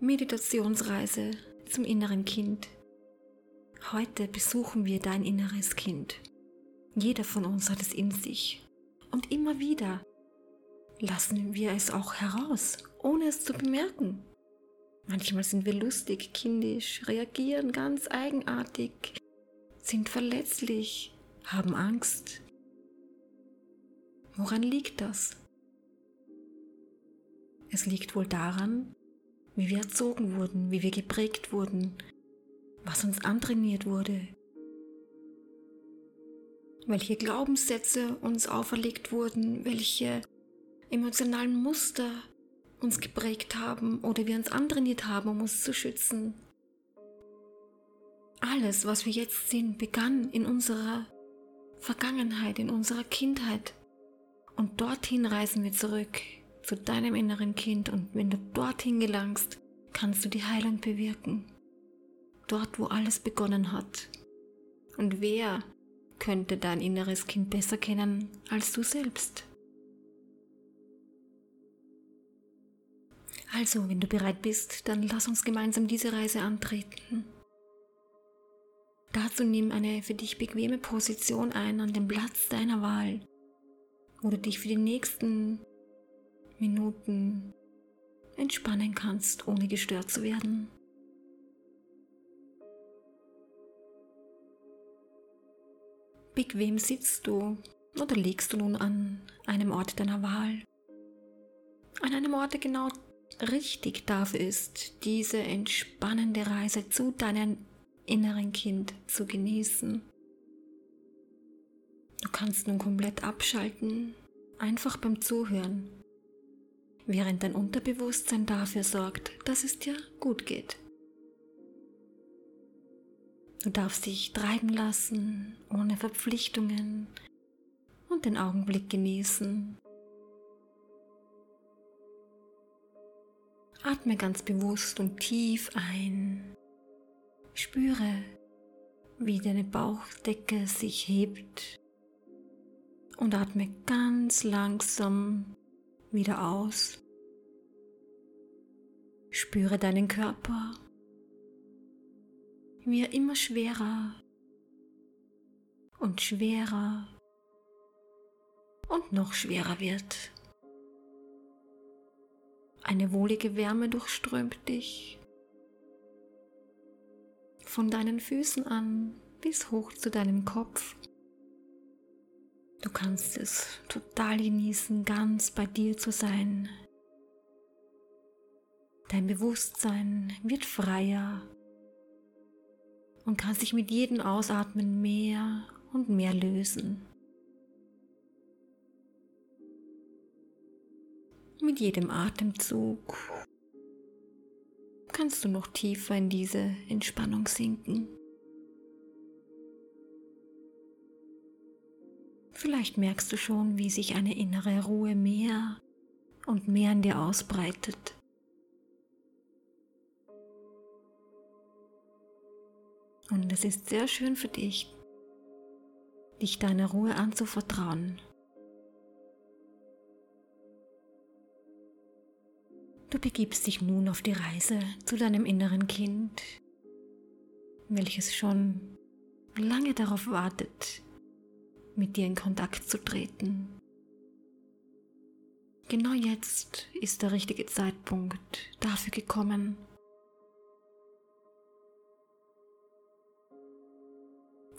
Meditationsreise zum inneren Kind. Heute besuchen wir dein inneres Kind. Jeder von uns hat es in sich. Und immer wieder lassen wir es auch heraus, ohne es zu bemerken. Manchmal sind wir lustig, kindisch, reagieren ganz eigenartig, sind verletzlich, haben Angst. Woran liegt das? Es liegt wohl daran, wie wir erzogen wurden, wie wir geprägt wurden, was uns antrainiert wurde, welche Glaubenssätze uns auferlegt wurden, welche emotionalen Muster uns geprägt haben oder wir uns antrainiert haben, um uns zu schützen. Alles, was wir jetzt sind, begann in unserer Vergangenheit, in unserer Kindheit. Und dorthin reisen wir zurück zu deinem inneren Kind und wenn du dorthin gelangst, kannst du die Heilung bewirken. Dort, wo alles begonnen hat. Und wer könnte dein inneres Kind besser kennen als du selbst? Also, wenn du bereit bist, dann lass uns gemeinsam diese Reise antreten. Dazu nimm eine für dich bequeme Position ein an dem Platz deiner Wahl, wo du dich für die nächsten Minuten entspannen kannst, ohne gestört zu werden. Bequem sitzt du oder liegst du nun an einem Ort deiner Wahl. An einem Ort, der genau richtig dafür ist, diese entspannende Reise zu deinem inneren Kind zu genießen. Du kannst nun komplett abschalten, einfach beim Zuhören, während dein Unterbewusstsein dafür sorgt, dass es dir gut geht. Du darfst dich treiben lassen, ohne Verpflichtungen und den Augenblick genießen. Atme ganz bewusst und tief ein. Spüre, wie deine Bauchdecke sich hebt und atme ganz langsam wieder aus. Spüre deinen Körper, wie er immer schwerer und schwerer und noch schwerer wird. Eine wohlige Wärme durchströmt dich. Von deinen Füßen an bis hoch zu deinem Kopf. Du kannst es total genießen, ganz bei dir zu sein. Dein Bewusstsein wird freier und kann sich mit jedem Ausatmen mehr und mehr lösen. Mit jedem Atemzug kannst du noch tiefer in diese Entspannung sinken. Vielleicht merkst du schon, wie sich eine innere Ruhe mehr und mehr in dir ausbreitet. Und es ist sehr schön für dich, dich deiner Ruhe anzuvertrauen. Du begibst dich nun auf die Reise zu deinem inneren Kind, welches schon lange darauf wartet, mit dir in Kontakt zu treten. Genau jetzt ist der richtige Zeitpunkt dafür gekommen.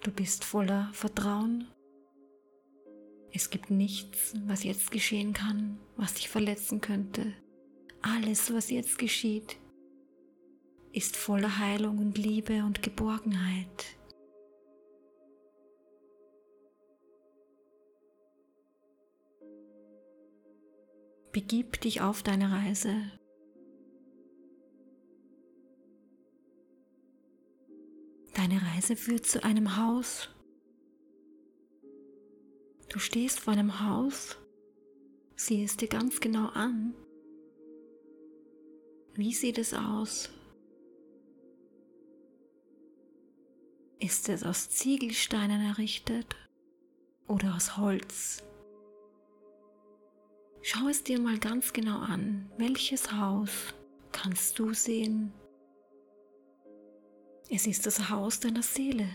Du bist voller Vertrauen. Es gibt nichts, was jetzt geschehen kann, was dich verletzen könnte. Alles, was jetzt geschieht, ist voller Heilung und Liebe und Geborgenheit. Begib dich auf deine Reise. Deine Reise führt zu einem Haus. Du stehst vor einem Haus, sieh es dir ganz genau an wie sieht es aus? Ist es aus Ziegelsteinen errichtet oder aus Holz? Schau es dir mal ganz genau an, welches Haus kannst du sehen. Es ist das Haus deiner Seele.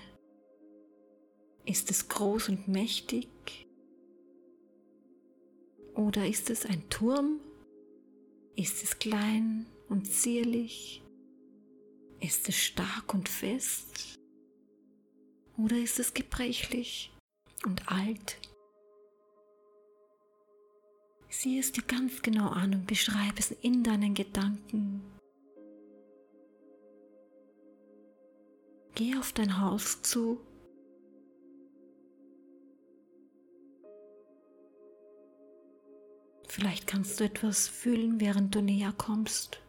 Ist es groß und mächtig? Oder ist es ein Turm? Ist es klein und zierlich? Ist es stark und fest? Oder ist es gebrechlich und alt? Sieh es dir ganz genau an und beschreibe es in deinen Gedanken. Geh auf dein Haus zu. Vielleicht kannst du etwas fühlen, während du näher kommst.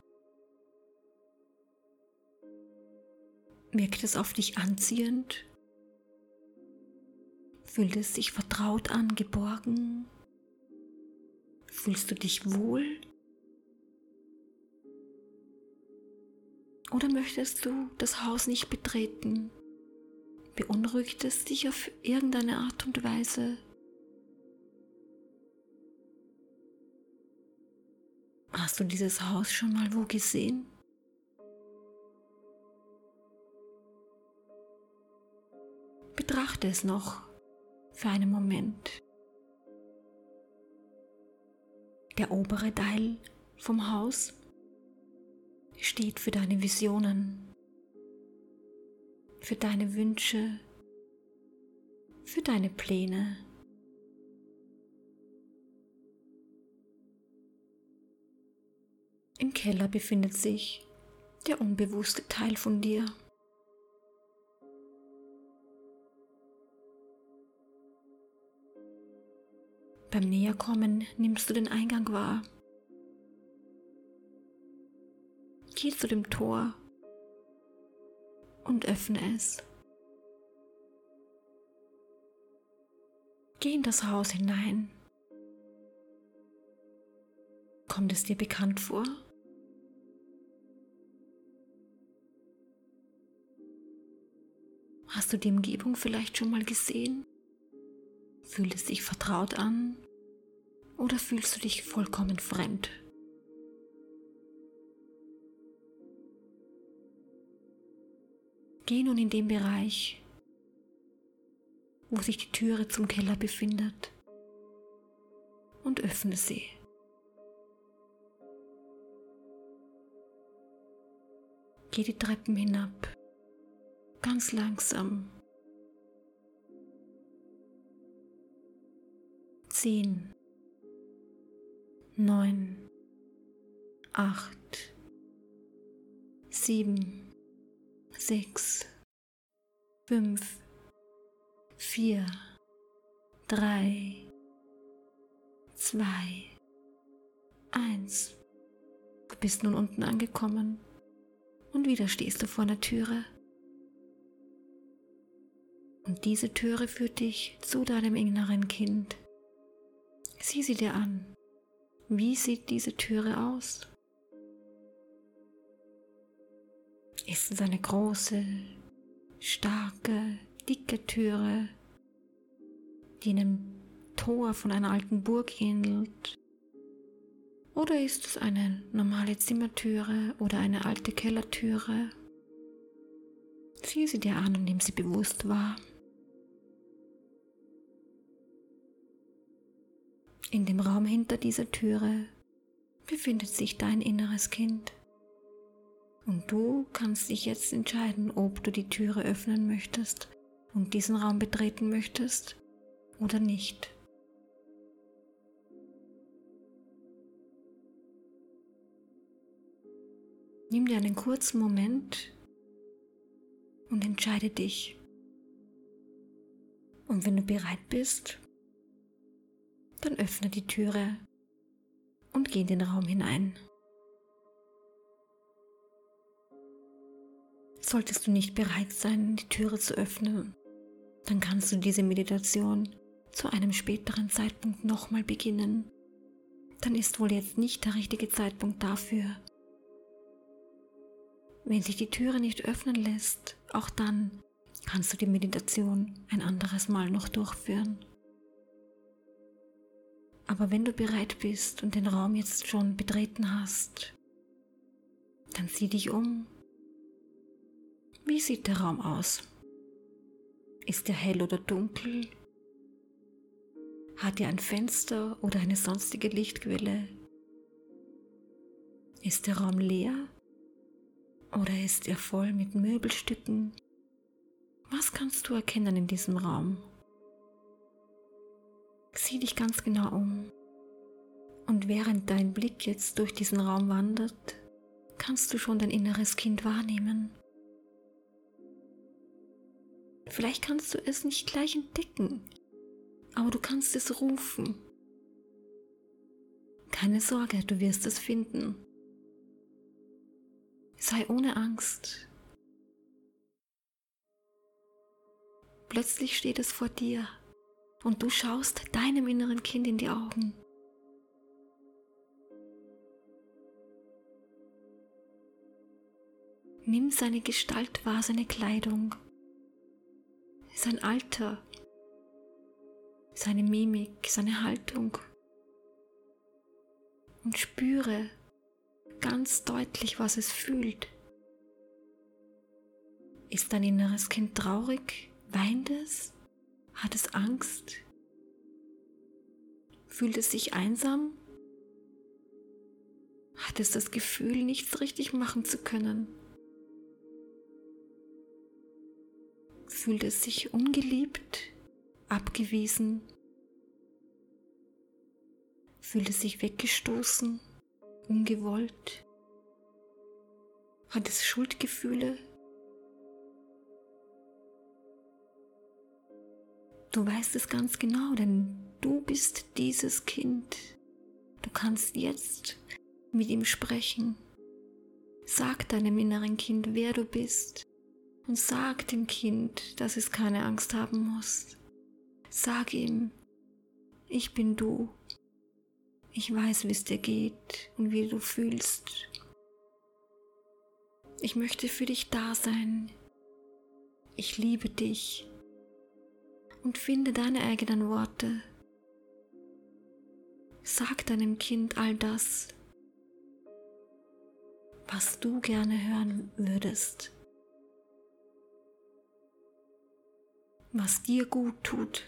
Wirkt es auf dich anziehend? Fühlt es sich vertraut an, geborgen? Fühlst du dich wohl? Oder möchtest du das Haus nicht betreten? Beunruhigt es dich auf irgendeine Art und Weise? Hast du dieses Haus schon mal wo gesehen? Betrachte es noch für einen Moment. Der obere Teil vom Haus steht für deine Visionen, für deine Wünsche, für deine Pläne. Im Keller befindet sich der unbewusste Teil von dir. Beim Näherkommen nimmst du den Eingang wahr. Geh zu dem Tor und öffne es. Geh in das Haus hinein. Kommt es dir bekannt vor? Hast du die Umgebung vielleicht schon mal gesehen? Fühlt es sich vertraut an oder fühlst du dich vollkommen fremd? Geh nun in den Bereich, wo sich die Türe zum Keller befindet und öffne sie. Geh die Treppen hinab, ganz langsam. Zehn, neun, acht, sieben, sechs, fünf, vier, drei, zwei, eins. Du bist nun unten angekommen und wieder stehst du vor einer Türe. Und diese Türe führt dich zu deinem inneren Kind. Sieh sie dir an. Wie sieht diese Türe aus? Ist es eine große, starke, dicke Türe, die einem Tor von einer alten Burg ähnelt? Oder ist es eine normale Zimmertüre oder eine alte Kellertüre? Sieh sie dir an und nimm sie bewusst wahr. In dem Raum hinter dieser Türe befindet sich dein inneres Kind. Und du kannst dich jetzt entscheiden, ob du die Türe öffnen möchtest und diesen Raum betreten möchtest oder nicht. Nimm dir einen kurzen Moment und entscheide dich. Und wenn du bereit bist, dann öffne die Türe und geh in den Raum hinein. Solltest du nicht bereit sein, die Türe zu öffnen, dann kannst du diese Meditation zu einem späteren Zeitpunkt nochmal beginnen. Dann ist wohl jetzt nicht der richtige Zeitpunkt dafür. Wenn sich die Türe nicht öffnen lässt, auch dann kannst du die Meditation ein anderes Mal noch durchführen. Aber wenn du bereit bist und den Raum jetzt schon betreten hast, Dann sieh dich um. Wie sieht der Raum aus? Ist er hell oder dunkel? Hat er ein Fenster oder eine sonstige Lichtquelle? Ist der Raum leer oder ist er voll mit Möbelstücken? Was kannst du erkennen in diesem Raum? Sieh dich ganz genau um. Und während dein Blick jetzt durch diesen Raum wandert, kannst du schon dein inneres Kind wahrnehmen. Vielleicht kannst du es nicht gleich entdecken, aber du kannst es rufen. Keine Sorge, du wirst es finden. Sei ohne Angst. Plötzlich steht es vor dir und du schaust deinem inneren Kind in die Augen. Nimm seine Gestalt wahr, seine Kleidung, sein Alter, seine Mimik, seine Haltung und spüre ganz deutlich, was es fühlt. Ist dein inneres Kind traurig? Weint es? Hat es Angst? Fühlt es sich einsam? Hat es das Gefühl, nichts richtig machen zu können? Fühlt es sich ungeliebt, abgewiesen? Fühlt es sich weggestoßen, ungewollt? Hat es Schuldgefühle? Du weißt es ganz genau, denn du bist dieses Kind. Du kannst jetzt mit ihm sprechen. Sag deinem inneren Kind, wer du bist und sag dem Kind, dass es keine Angst haben muss. Sag ihm, ich bin du. Ich weiß, wie es dir geht und wie du fühlst. Ich möchte für dich da sein. Ich liebe dich. Und finde deine eigenen Worte. Sag deinem Kind all das, was du gerne hören würdest. was dir gut tut.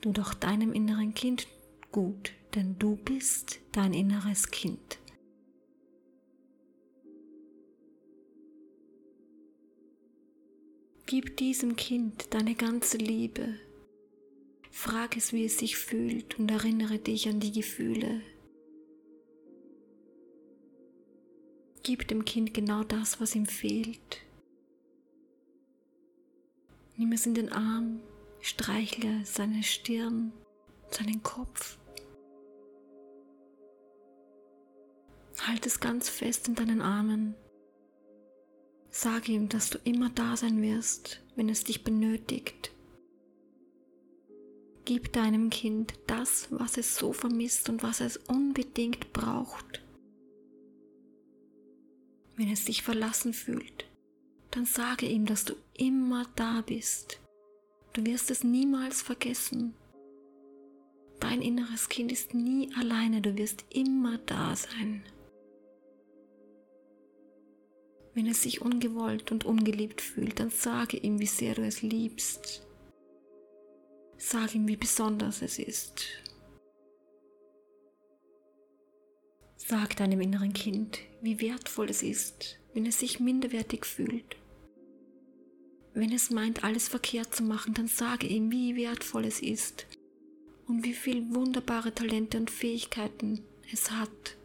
Tu doch deinem inneren Kind gut, denn du bist dein inneres Kind. Gib diesem Kind deine ganze Liebe. Frag es, wie es sich fühlt und erinnere dich an die Gefühle. Gib dem Kind genau das, was ihm fehlt. Nimm es in den Arm, streichle seine Stirn, seinen Kopf. Halt es ganz fest in deinen Armen. Sag ihm, dass du immer da sein wirst, wenn es dich benötigt. Gib deinem Kind das, was es so vermisst und was es unbedingt braucht. Wenn es sich verlassen fühlt, dann sage ihm, dass du immer da bist. Du wirst es niemals vergessen. Dein inneres Kind ist nie alleine, du wirst immer da sein. Wenn es sich ungewollt und ungeliebt fühlt, dann sage ihm, wie sehr du es liebst. Sag ihm, wie besonders es ist. Sag deinem inneren Kind, wie wertvoll es ist, wenn es sich minderwertig fühlt. Wenn es meint, alles verkehrt zu machen, dann sage ihm, wie wertvoll es ist und wie viel wunderbare Talente und Fähigkeiten es hat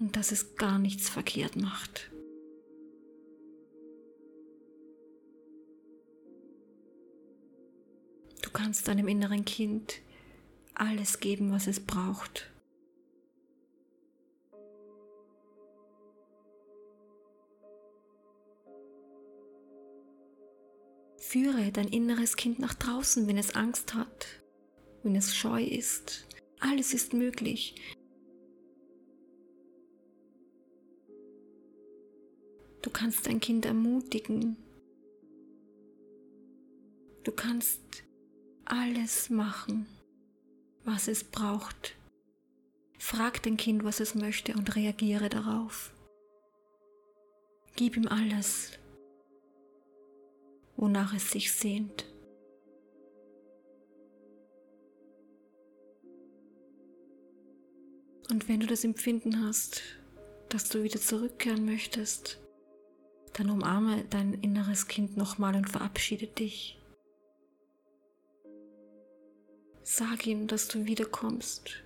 und dass es gar nichts verkehrt macht. Kannst deinem inneren Kind alles geben, was es braucht. Führe dein inneres Kind nach draußen, wenn es Angst hat, wenn es scheu ist. Alles ist möglich. Du kannst dein Kind ermutigen. Du kannst alles machen, was es braucht. Frag dein Kind, was es möchte und reagiere darauf. Gib ihm alles, wonach es sich sehnt. Und wenn du das Empfinden hast, dass du wieder zurückkehren möchtest, dann umarme dein inneres Kind nochmal und verabschiede dich. Sag ihm, dass du wiederkommst.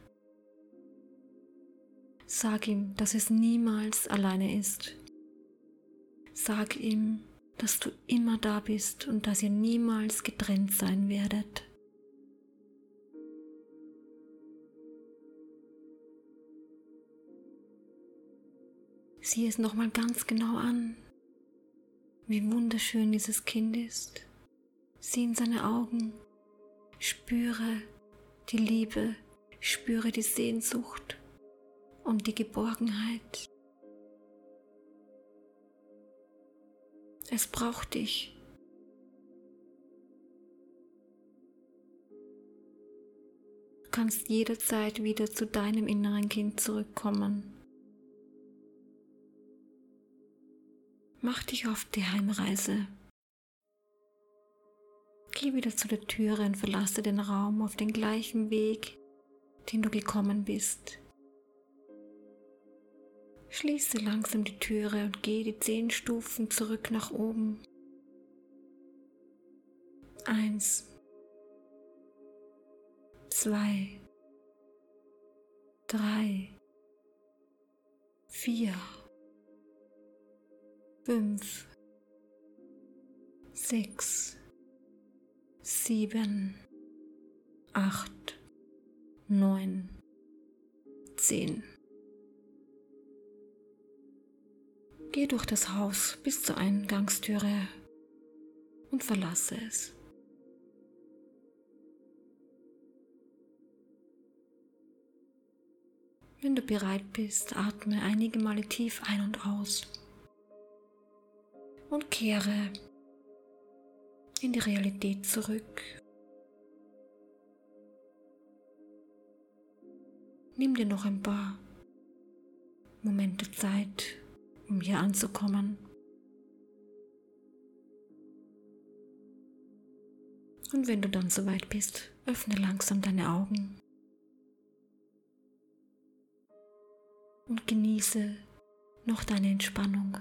Sag ihm, dass es niemals alleine ist. Sag ihm, dass du immer da bist und dass ihr niemals getrennt sein werdet. Sieh es nochmal ganz genau an, wie wunderschön dieses Kind ist. Sieh in seine Augen, spüre die Liebe, spüre die Sehnsucht und die Geborgenheit. Es braucht dich. Du kannst jederzeit wieder zu deinem inneren Kind zurückkommen. Mach dich auf die Heimreise. Geh wieder zu der Türe und verlasse den Raum auf den gleichen Weg, den du gekommen bist. Schließe langsam die Türe und gehe die zehn Stufen zurück nach oben. Eins, zwei, drei, vier. Fünf, sechs, sieben, acht, neun, zehn. Geh durch das Haus bis zur Eingangstüre und verlasse es. Wenn du bereit bist, atme einige Male tief ein und aus und kehre in die Realität zurück. Nimm dir noch ein paar Momente Zeit, um hier anzukommen. Und wenn du dann soweit bist, öffne langsam deine Augen und genieße noch deine Entspannung.